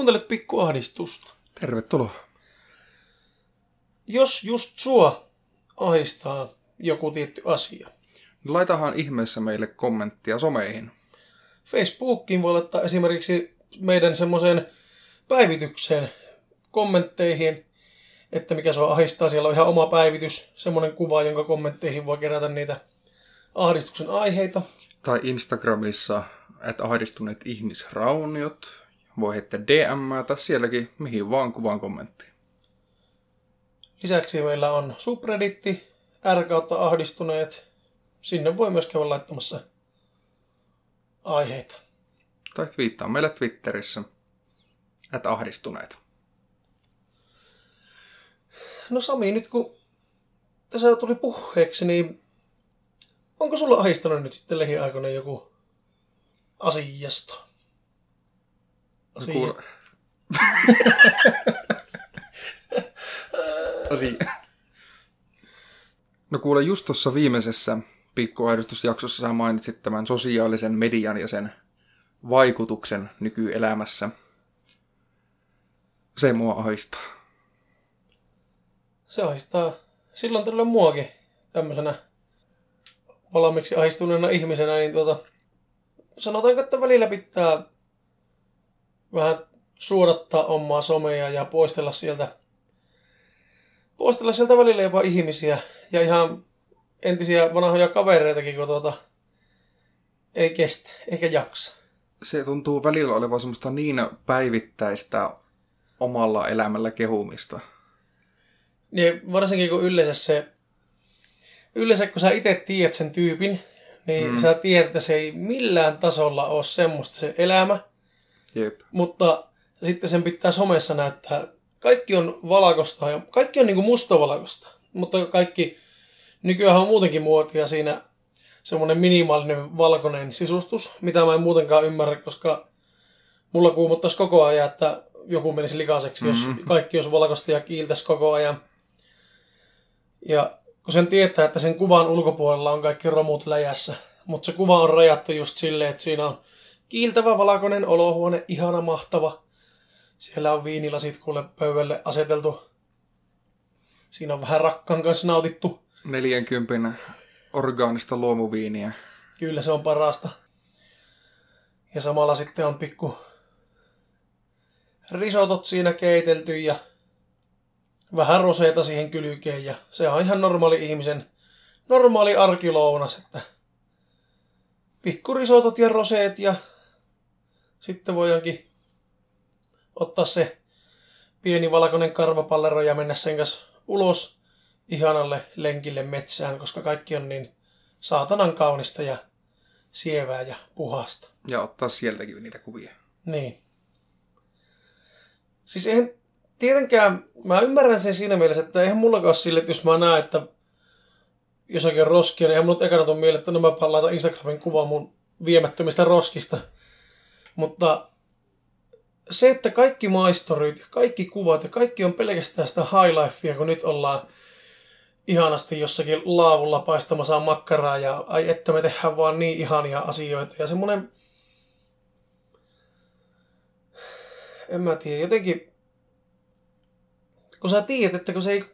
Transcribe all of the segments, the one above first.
Kuuntelet pikkuahdistusta. Tervetuloa. Jos just sua ahistaa joku tietty asia, Laitahan ihmeessä meille kommenttia someihin. Facebookiin voi laittaa esimerkiksi meidän semmoiseen päivitykseen kommentteihin, että mikä sua ahistaa. Siellä on ihan oma päivitys, semmoinen kuva, jonka kommentteihin voi kerätä niitä ahdistuksen aiheita. Tai Instagramissa, että ahdistuneet ihmisrauniot. Voi heittää DM tai sielläkin mihin vaan kuvan kommentti. Lisäksi meillä on subredditti, R ahdistuneet. Sinne voi myös käydä laittamassa aiheita. Tai twiittaa meille Twitterissä, että ahdistuneet. No Sami, nyt kun tässä tuli puheeksi, niin onko sulla ahistanut nyt sitten lähiaikoina joku asiasto? Asia. Kuule... Asia. No kuule, just tuossa viimeisessä pikkuahdistusjaksossa sä mainitsit tämän sosiaalisen median ja sen vaikutuksen nykyelämässä. Se mua ahistaa. Se ahistaa silloin tällöin muakin tämmöisenä valmiiksi ahistuneena ihmisenä, niin tuota, sanotaanko, että välillä pitää vähän suodattaa omaa somea ja poistella sieltä, poistella sieltä välillä jopa ihmisiä ja ihan entisiä vanhoja kavereitakin, kun tuota, ei kestä, eikä jaksa. Se tuntuu välillä olevan semmoista niin päivittäistä omalla elämällä kehumista. Niin varsinkin kun yleensä se, yleensä kun sä itse tiedät sen tyypin, niin mm. sä tiedät, että se ei millään tasolla ole semmoista se elämä. Jep. Mutta sitten sen pitää somessa näyttää, kaikki on valakosta ja kaikki on niinku mustavalkoista. Mutta kaikki, nykyään on muutenkin muotia siinä semmoinen minimaalinen valkoinen sisustus, mitä mä en muutenkaan ymmärrä, koska mulla kuumottaisi koko ajan, että joku menisi likaiseksi, jos Mhm. kaikki olisi valkoista ja kiiltäisi koko ajan. Ja kun sen tietää, että sen kuvan ulkopuolella on kaikki romut läjässä, mutta se kuva on rajattu just silleen, että siinä on kiiltävä valkoinen olohuone, ihana mahtava. Siellä on viinilasit kuule pöydälle aseteltu. Siinä on vähän rakkaan kanssa nautittu. 40 orgaanista luomuviiniä. Kyllä se on parasta. Ja samalla sitten on pikku risotot siinä keitelty ja vähän roseita siihen kylkeen. Ja se on ihan normaali ihmisen, normaali arkilounas, että pikku risotot ja roseet ja sitten voidaankin ottaa se pieni valkoinen karvapallero ja mennä sen kanssa ulos ihanalle lenkille metsään, koska kaikki on niin saatanan kaunista ja sievää ja puhasta. Ja ottaa sieltäkin niitä kuvia. Niin. Siis eihän tietenkään, mä ymmärrän sen siinä mielessä, että eihän mullakaan ole sille, että jos mä näen, että jossakin on roskia, niin eihän mulla nyt ekana tuu mieleen, että no mä laitan Instagramin kuva mun viemättömistä roskista. Mutta se, että kaikki maistorit kaikki kuvat ja kaikki on pelkästään sitä high lifea, kun nyt ollaan ihanasti jossakin laavulla paistamassa makkaraa ja ai että me tehdään vaan niin ihania asioita. Ja semmoinen, en mä tiedä, jotenkin, kun sä tiedät, että kun se ei,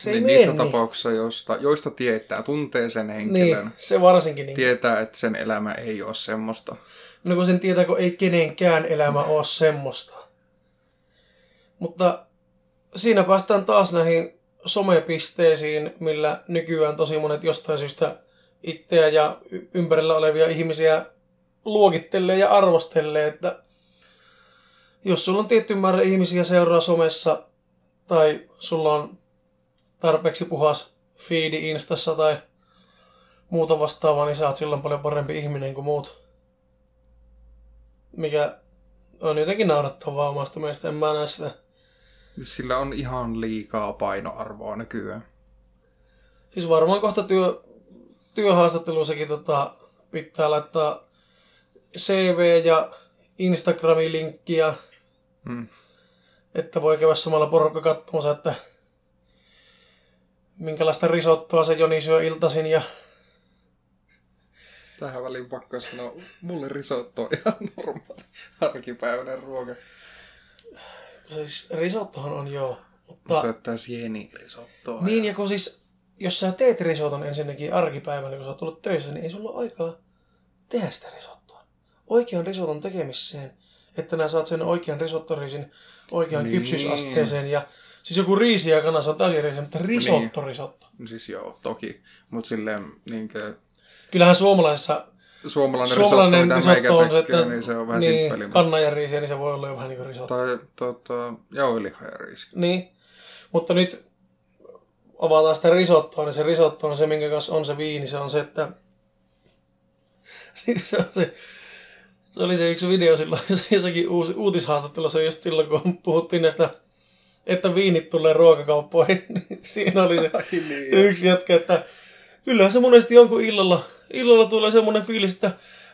se, niin niissä niin. tapauksissa, joista, joista tietää, tuntee sen henkilön, Niin, se varsinkin. Niin. tietää, että sen elämä ei ole semmoista. No kun sen tietää, kun ei kenenkään elämä ole semmoista. Mutta siinä päästään taas näihin somepisteisiin, millä nykyään tosi monet jostain syystä itseä ja ympärillä olevia ihmisiä luokittelee ja arvostelee, että jos sulla on tietty määrä ihmisiä seuraa somessa tai sulla on tarpeeksi puhas feedi Instassa tai muuta vastaavaa, niin sä oot silloin paljon parempi ihminen kuin muut mikä on jotenkin naurattavaa omasta mielestä. En mä näe sitä. Sillä on ihan liikaa painoarvoa nykyään. Siis varmaan kohta työ, työhaastatteluissakin tota, pitää laittaa CV ja Instagramin linkki ja Mm. että voi käydä samalla porukka katsomassa, että minkälaista risottoa se Joni syö iltaisin ja Tähän väliin pakko sanoa, mulle risotto on ihan normaali arkipäiväinen ruoka. Siis risottohan on joo. Mutta... Se ottaa sieni risottoa. Niin, ja kun siis, jos sä teet risoton ensinnäkin arkipäivänä, kun sä oot tullut töissä, niin ei sulla ole aikaa tehdä sitä risottoa. Oikean risoton tekemiseen, että nää saat sen oikean risottorisin oikean niin. kypsyysasteeseen ja Siis joku riisi ja kana, on täysin eri asia, mutta risotto, niin. risotto. Siis joo, toki. Mutta silleen niinkö... Kyllähän suomalaisessa Suomalainen, suomalainen risotto, risotto on se, että niin se on vähän niin, simppeli. Kanna ja riisi, niin se voi olla jo vähän niin kuin risotto. Tai tota, jauheliha ja riisi. Niin. Mutta nyt avataan sitä risottoa, niin se risotto on se, minkä kanssa on se viini. Se on se, että se on se, se oli se yksi video silloin jossakin uusi, uutishaastattelussa just silloin, kun puhuttiin näistä että viinit tulee ruokakauppoihin, niin siinä oli se niin. yksi jätkä, että kyllähän se monesti jonkun illalla, illalla tulee semmoinen fiilis, että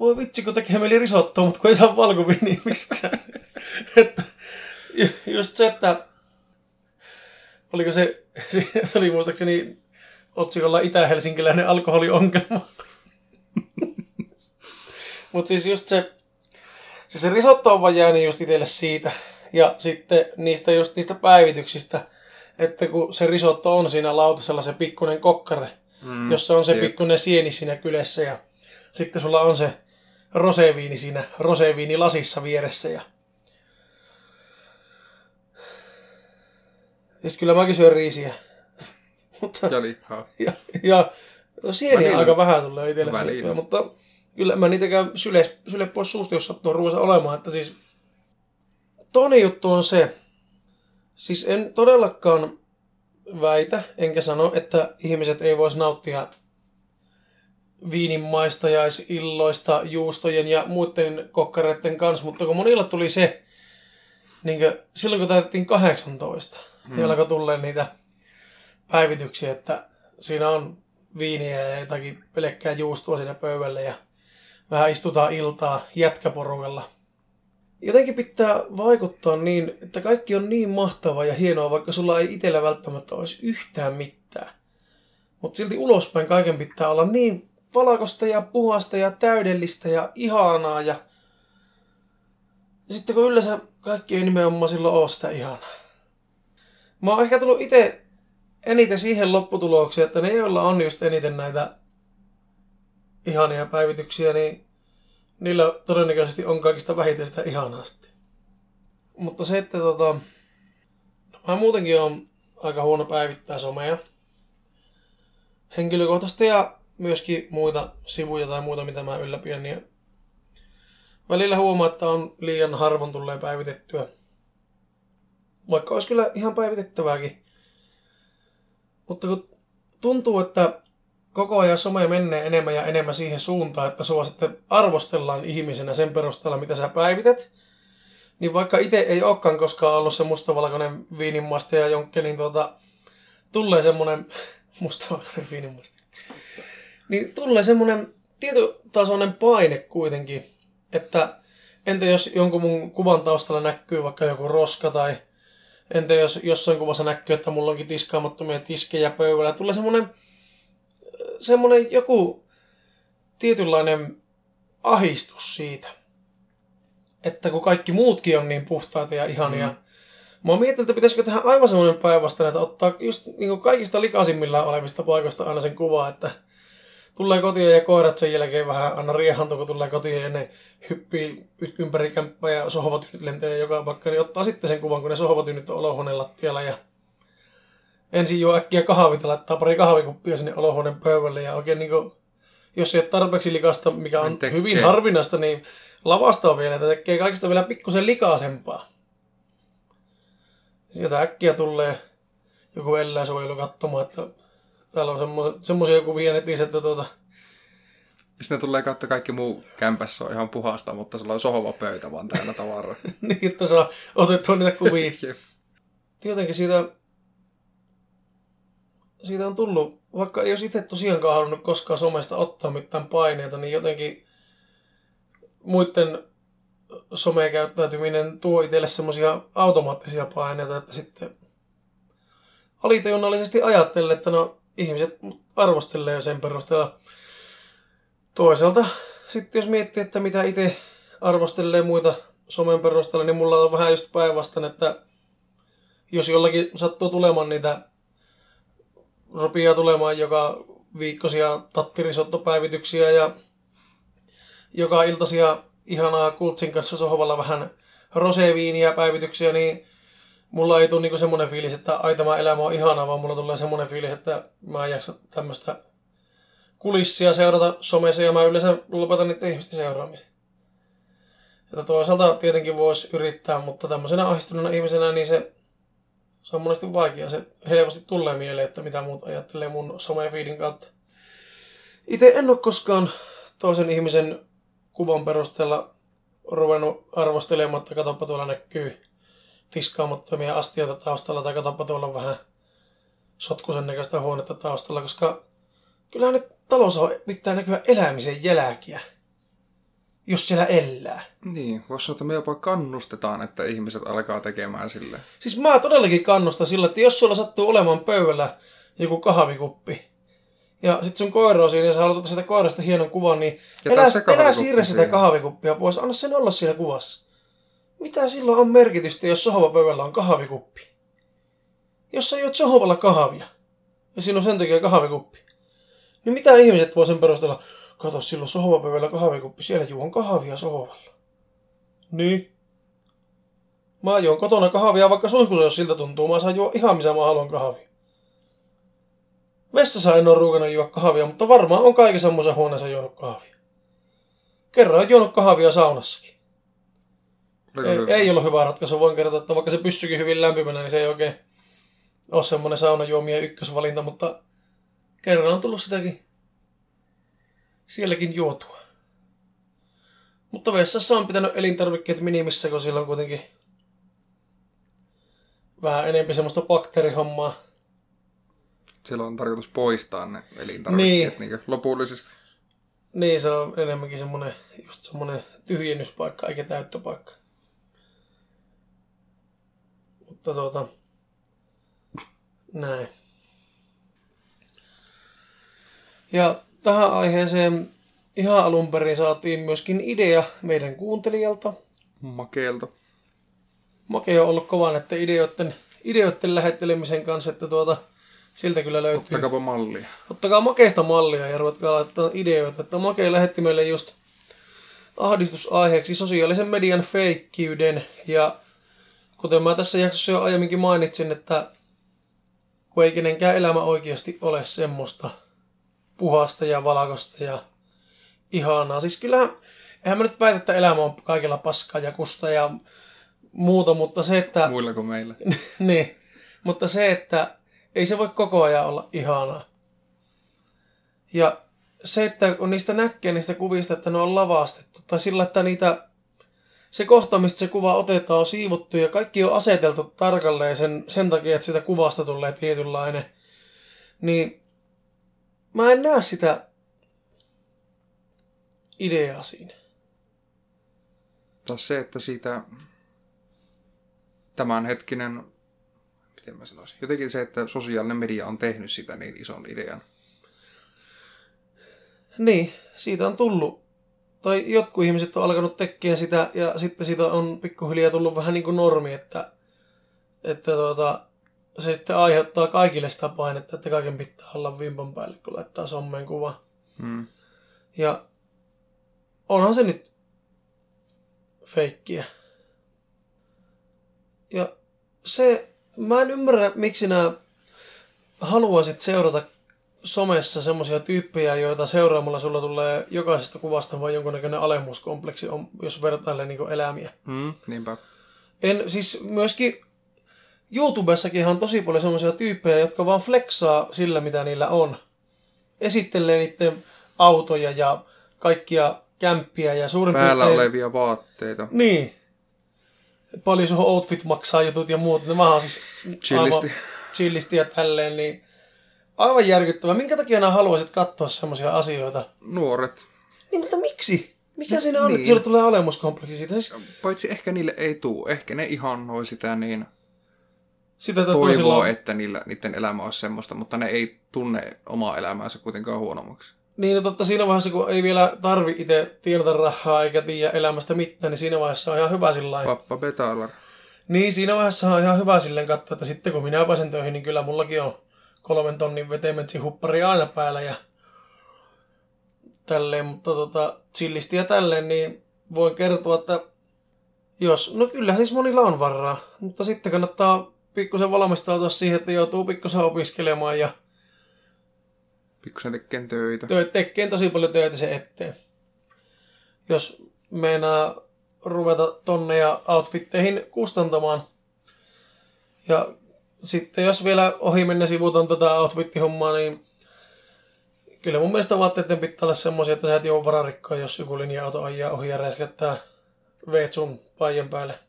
voi vitsi, kun tekee meille risottoa, mutta kun ei saa valkoviiniä mistään. että just se, että oliko se, se oli muistaakseni otsikolla itä-helsinkiläinen alkoholiongelma. mutta siis just se, siis se risotto on vaan jäänyt just itselle siitä, ja sitten niistä just niistä päivityksistä, että kun se risotto on siinä lautasella se pikkunen kokkare, mm, jossa on se jep. pikkunen sieni siinä kylässä ja sitten sulla on se roseviini siinä roseviini lasissa vieressä ja Siis kyllä mäkin syön riisiä. mutta, ja lihaa. Ja, ja no sieniä aika vähän tulee itselle syötyä, mutta kyllä mä niitäkään syle, syle pois suusta, jos sattuu ruoassa olemaan. Että siis toinen juttu on se, siis en todellakaan väitä, enkä sano, että ihmiset ei voisi nauttia viininmaistajaisilloista juustojen ja muiden kokkareiden kanssa, mutta kun monilla tuli se, niin kuin, silloin kun täytettiin 18, hmm. niin alkoi tulla niitä päivityksiä, että siinä on viiniä ja jotakin pelkkää juustoa siinä pöydällä ja vähän istutaan iltaa jätkäporukalla jotenkin pitää vaikuttaa niin, että kaikki on niin mahtavaa ja hienoa, vaikka sulla ei itsellä välttämättä olisi yhtään mitään. Mutta silti ulospäin kaiken pitää olla niin valakosta ja puhasta ja täydellistä ja ihanaa. Ja, sitten kun yleensä kaikki ei nimenomaan silloin ole sitä ihanaa. Mä oon ehkä tullut itse eniten siihen lopputulokseen, että ne, joilla on just eniten näitä ihania päivityksiä, niin niillä todennäköisesti on kaikista vähiten sitä ihanasti. Mutta se, että tota, mä muutenkin on aika huono päivittää somea. Henkilökohtaisesti ja myöskin muita sivuja tai muuta, mitä mä ylläpidän, niin välillä huomaa, että on liian harvoin tulee päivitettyä. Vaikka olisi kyllä ihan päivitettävääkin. Mutta kun tuntuu, että koko ajan some menee enemmän ja enemmän siihen suuntaan, että sua sitten arvostellaan ihmisenä sen perusteella, mitä sä päivität. Niin vaikka itse ei olekaan koskaan ollut se mustavalkoinen viininmaista ja jonkke, niin tuota, tulee semmoinen mustavalkoinen viininmaista. Niin tulee semmoinen tietyntasoinen paine kuitenkin, että entä jos jonkun mun kuvan taustalla näkyy vaikka joku roska tai entä jos jossain kuvassa näkyy, että mulla onkin tiskaamattomia tiskejä pöydällä. Tulee semmoinen semmoinen joku tietynlainen ahistus siitä, että kun kaikki muutkin on niin puhtaita ja ihania. Mm. Mä oon miettinyt, että pitäisikö tehdä aivan semmoinen päinvastainen, että ottaa just niin kaikista likaisimmillaan olevista paikoista aina sen kuva, että tulee kotiin ja koirat sen jälkeen vähän aina riehantuu, kun tulee kotiin ja ne hyppii ympäri kämppää ja sohvatyynyt lentelee joka paikka, niin ottaa sitten sen kuvan, kun ne sohvatyynyt on olohuoneen lattialla ja ensin juo äkkiä kahvit ja laittaa pari kahvikuppia sinne olohuoneen pöydälle ja oikein niin kuin, jos ei ole tarpeeksi likasta, mikä on tekee. hyvin harvinaista, niin lavastaa vielä, että tekee kaikista vielä pikkusen likaisempaa. Sieltä äkkiä tulee joku eläinsuojelu katsomaan, että täällä on semmoisia kuvia netissä, että tuota, sitten tulee katsoa kaikki muu kämpässä on ihan puhasta, mutta sulla on sohva pöytä vaan täynnä tavaraa. niin, että saa otettua niitä kuvia. Jotenkin siitä siitä on tullut, vaikka ei olisi itse tosiaankaan halunnut koskaan somesta ottaa mitään paineita, niin jotenkin muiden somekäyttäytyminen tuo itselle semmoisia automaattisia paineita, että sitten alitajunnallisesti ajattelee, että no ihmiset arvostelee sen perusteella. Toisaalta sitten jos miettii, että mitä itse arvostelee muita somen perusteella, niin mulla on vähän just päinvastainen, että jos jollakin sattuu tulemaan niitä, rupia tulemaan joka viikkoisia tattirisottopäivityksiä ja joka iltaisia ihanaa kultsin kanssa sohvalla vähän roseviiniä päivityksiä, niin mulla ei tule niinku semmoinen fiilis, että ai tämä elämä on ihanaa, vaan mulla tulee semmoinen fiilis, että mä en jaksa tämmöistä kulissia seurata somessa ja mä yleensä lopetan niiden ihmisten seuraamisen. Että toisaalta tietenkin voisi yrittää, mutta tämmöisenä ahdistuneena ihmisenä niin se, se on monesti vaikea. Se helposti tulee mieleen, että mitä muut ajattelee mun some-feedin kautta. Itse en ole koskaan toisen ihmisen kuvan perusteella ruvennut arvostelemaan, että katoppa tuolla näkyy tiskaamattomia astioita taustalla tai katoppa tuolla vähän sotkusen näköistä huonetta taustalla, koska kyllähän ne talossa pitää näkyä elämisen jälkiä, jos siellä elää. Niin, voisi sanoa, että me jopa kannustetaan, että ihmiset alkaa tekemään sille. Siis mä todellakin kannustan sillä, että jos sulla sattuu olemaan pöydällä joku kahvikuppi, ja sit sun koira on siinä ja sä haluat ottaa sitä koirasta hienon kuvan, niin Ja elä, elä siirrä sitä kahvikuppia pois, anna sen olla siinä kuvassa. Mitä silloin on merkitystä, jos sohvapöydällä on kahvikuppi? Jos sä juot sohvalla kahvia, ja siinä on sen takia kahvikuppi, niin mitä ihmiset voi sen perustella? Kato, silloin sohvapöydällä kahvikuppi, siellä juon kahvia sohvalla. Niin. Mä juon kotona kahvia, vaikka suihkussa, jos siltä tuntuu. Mä saan juo ihan missä mä haluan kahvia. Vessassa en ole ruukannut juo kahvia, mutta varmaan on kaikissa muissa huoneissa juonut kahvia. Kerran on juonut kahvia saunassakin. Ei, hyvä? ei ollut hyvä ratkaisu. Voin kertoa, että vaikka se pyssykin hyvin lämpimänä, niin se ei oikein ole semmoinen saunajuomien ykkösvalinta, mutta kerran on tullut sitäkin sielläkin juotua. Mutta vessassa on pitänyt elintarvikkeet minimissä, kun siellä on kuitenkin vähän enemmän semmoista bakteerihommaa. Siellä on tarkoitus poistaa ne elintarvikkeet niin. niin lopullisesti. Niin, se on enemmänkin semmoinen, just semmoinen tyhjennyspaikka eikä täyttöpaikka. Mutta tuota, näin. Ja tähän aiheeseen ihan alun perin saatiin myöskin idea meidän kuuntelijalta. Makeelta. Make on ollut kovan, että ideoiden, ideoiden lähettelemisen kanssa, että tuota, siltä kyllä löytyy. Ottakaapa mallia. Ottakaa Makeista mallia ja ruvetkaa laittaa ideoita. Että Make lähetti meille just ahdistusaiheeksi sosiaalisen median feikkiyden. Ja kuten mä tässä jaksossa jo aiemminkin mainitsin, että kun ei kenenkään elämä oikeasti ole semmoista puhasta ja valkoista ja ihanaa. Siis kyllähän, eihän mä nyt väitä, että elämä on kaikilla paskaa ja kusta ja muuta, mutta se, että... Muilla kuin meillä. niin, mutta se, että ei se voi koko ajan olla ihanaa. Ja se, että kun niistä näkee niistä kuvista, että ne on lavastettu, tai sillä, että niitä, se kohta, mistä se kuva otetaan, on siivottu ja kaikki on aseteltu tarkalleen sen, sen takia, että sitä kuvasta tulee tietynlainen, niin mä en näe sitä ideaa siinä. Taas se, että siitä tämänhetkinen, miten mä sanoisin, jotenkin se, että sosiaalinen media on tehnyt sitä niin ison idean. Niin, siitä on tullut. Tai jotkut ihmiset on alkanut tekemään sitä ja sitten siitä on pikkuhiljaa tullut vähän niin kuin normi, että, että tuota, se sitten aiheuttaa kaikille sitä painetta, että kaiken pitää olla vimpan päälle, kun laittaa sommeen kuva. Hmm. Ja onhan se nyt feikkiä. Ja se, mä en ymmärrä, miksi nämä haluaisit seurata somessa semmoisia tyyppejä, joita seuraamalla sulla tulee jokaisesta kuvasta vain jonkunnäköinen alemmuuskompleksi, jos vertailee niin elämiä. Hmm. Niinpä. En, siis myöskin YouTubessakin on tosi paljon semmoisia tyyppejä, jotka vaan flexaa sillä, mitä niillä on. Esittelee niiden autoja ja kaikkia kämppiä ja suurin Päällä piirtein... olevia vaatteita. Niin. Paljon sun outfit maksaa jutut ja muut. Nämä on siis Chillisti. aivan chillisti ja tälleen. Niin aivan järkyttävää. Minkä takia nämä haluaisit katsoa semmoisia asioita? Nuoret. Niin, mutta miksi? Mikä siinä on, niin. että tulee olemuskompleksi siitä? Siis Paitsi ehkä niille ei tuu. Ehkä ne ihannoi sitä niin sitä, että toivoo, toisilla että niillä, niiden elämä olisi semmoista, mutta ne ei tunne omaa elämäänsä kuitenkaan huonommaksi. Niin, no totta siinä vaiheessa, kun ei vielä tarvi itse tienata rahaa eikä tiedä elämästä mitään, niin siinä vaiheessa on ihan hyvä sillä. Pappa betalar. Niin, siinä vaiheessa on ihan hyvä silleen katsoa, että sitten kun minä pääsen töihin, niin kyllä mullakin on kolmen tonnin vetementsi huppari aina päällä ja tälleen, mutta tota, chillisti ja tälleen, niin voin kertoa, että jos, no kyllä siis monilla on varaa, mutta sitten kannattaa pikkusen valmistautua siihen, että joutuu pikkusen opiskelemaan ja Pikkusen tekeen töitä. töitä, tekee tosi paljon töitä sen eteen. Jos meinaa ruveta tonne ja outfitteihin kustantamaan. Ja sitten jos vielä ohi mennä sivuutan tätä outfittihommaa, niin kyllä mun mielestä vaatteiden pitää olla semmoisia, että sä et joudu vararikkoon, jos joku linja-auto ajaa ohi ja räiskättää veet sun paijan päälle.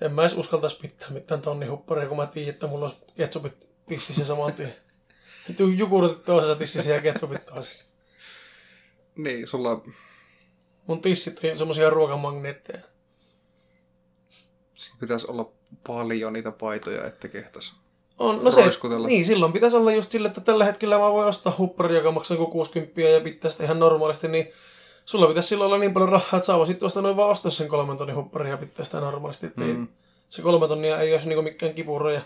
En mä edes uskaltaisi pitää mitään tonnihupparia, kun mä tiedän, että mulla on ketsupit tississä saman tien. Jukurutit toisessa tississä ja ketsupit toisessa. Niin, sulla Mun tissit on semmosia ruokamagneetteja. siinä pitäisi olla paljon niitä paitoja, että kehtas. On, no se, niin silloin pitäisi olla just sille, että tällä hetkellä mä voin ostaa huppari, joka maksaa joku 60 ja pitää sitä ihan normaalisti, niin sulla pitäisi silloin olla niin paljon rahaa, että saa voisit tuosta noin vaan ostaa sen kolmen tonnin huppari ja pitää sitä normaalisti, mm. Mm. se kolme tonnia ei olisi niinku mikään kipuroja.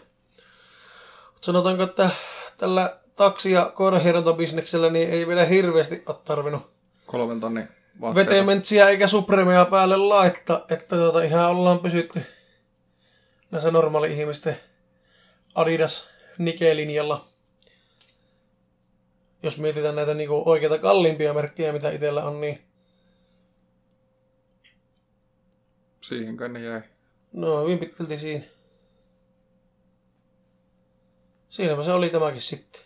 Mutta sanotaanko, että tällä taksi- ja koirahierontabisneksellä niin ei vielä hirveästi ole tarvinnut Kolmen tonnin vaatteita. vetementsiä eikä supremea päälle laittaa, että tuota, ihan ollaan pysytty näissä normaali ihmisten Adidas Nike-linjalla. Jos mietitään näitä niinku oikeita kalliimpia merkkejä, mitä itsellä on, niin Siihen ne jäi. no hyvin pitkälti siinä. Siinäpä se oli tämäkin sitten.